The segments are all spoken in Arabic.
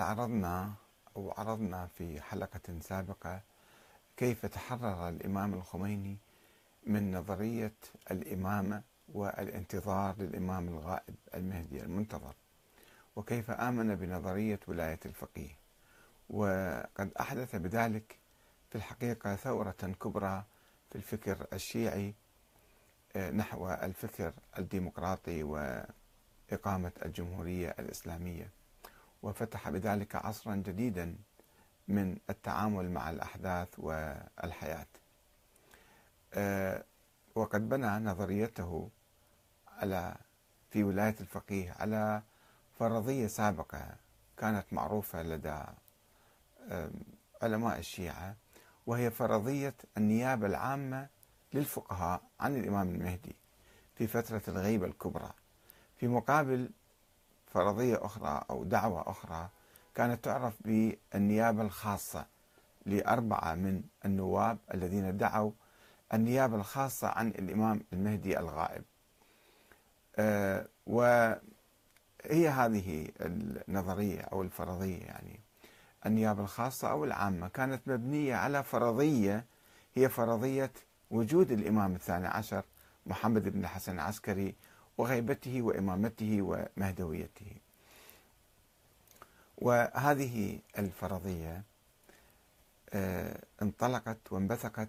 تعرضنا أو عرضنا في حلقة سابقة كيف تحرر الإمام الخميني من نظرية الإمامة والانتظار للإمام الغائب المهدي المنتظر؟ وكيف آمن بنظرية ولاية الفقيه؟ وقد أحدث بذلك في الحقيقة ثورة كبرى في الفكر الشيعي آه، نحو الفكر الديمقراطي وإقامة الجمهورية الإسلامية. وفتح بذلك عصرا جديدا من التعامل مع الأحداث والحياة. آه، وقد بنى نظريته على في ولاية الفقيه على فرضية سابقة كانت معروفة لدى علماء الشيعة وهي فرضية النيابة العامة للفقهاء عن الإمام المهدي في فترة الغيبة الكبرى. في مقابل فرضية أخرى أو دعوة أخرى كانت تعرف بالنيابة الخاصة لأربعة من النواب الذين دعوا النيابة الخاصة عن الإمام المهدي الغائب. أه وهي هذه النظرية أو الفرضية يعني. النيابة الخاصة أو العامة كانت مبنية على فرضية هي فرضية وجود الإمام الثاني عشر محمد بن الحسن العسكري وغيبته وإمامته ومهدويته. وهذه الفرضية آه، انطلقت وانبثقت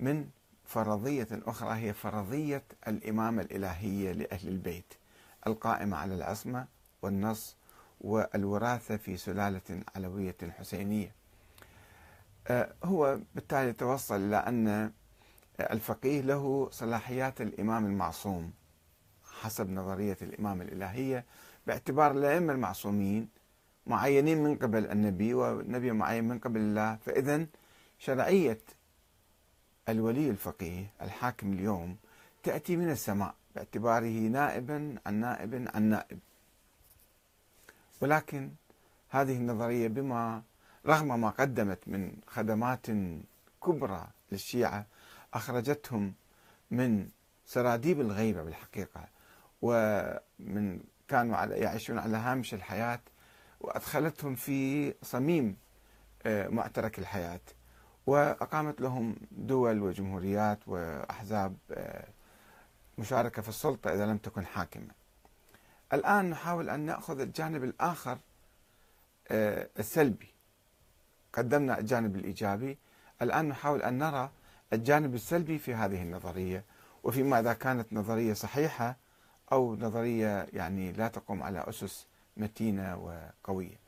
من فرضية أخرى هي فرضية الإمامة الإلهية لأهل البيت القائمة على العصمة والنص والوراثة في سلالة علوية حسينية آه، هو بالتالي توصل إلى أن الفقيه له صلاحيات الإمام المعصوم. حسب نظرية الإمام الإلهية باعتبار الأئمة المعصومين معينين من قبل النبي والنبي معين من قبل الله. فإذا شرعية الولي الفقيه الحاكم اليوم تأتي من السماء باعتباره نائبا عن نائب عن نائب. ولكن هذه النظرية بما رغم ما قدمت من خدمات كبرى للشيعة أخرجتهم من سراديب الغيبة بالحقيقة. ومن كانوا يعيشون على هامش الحياة وأدخلتهم في صميم آه، معترك الحياة. وأقامت لهم دول وجمهوريات وأحزاب آه، مشاركة في السلطة إذا لم تكن حاكمة. الآن نحاول أن نأخذ الجانب الآخر آه، السلبي. قدمنا الجانب الإيجابي. الآن نحاول أن نرى الجانب السلبي في هذه النظرية وفيما إذا كانت نظرية صحيحة أو نظرية يعني لا تقوم على أسس متينة وقوية.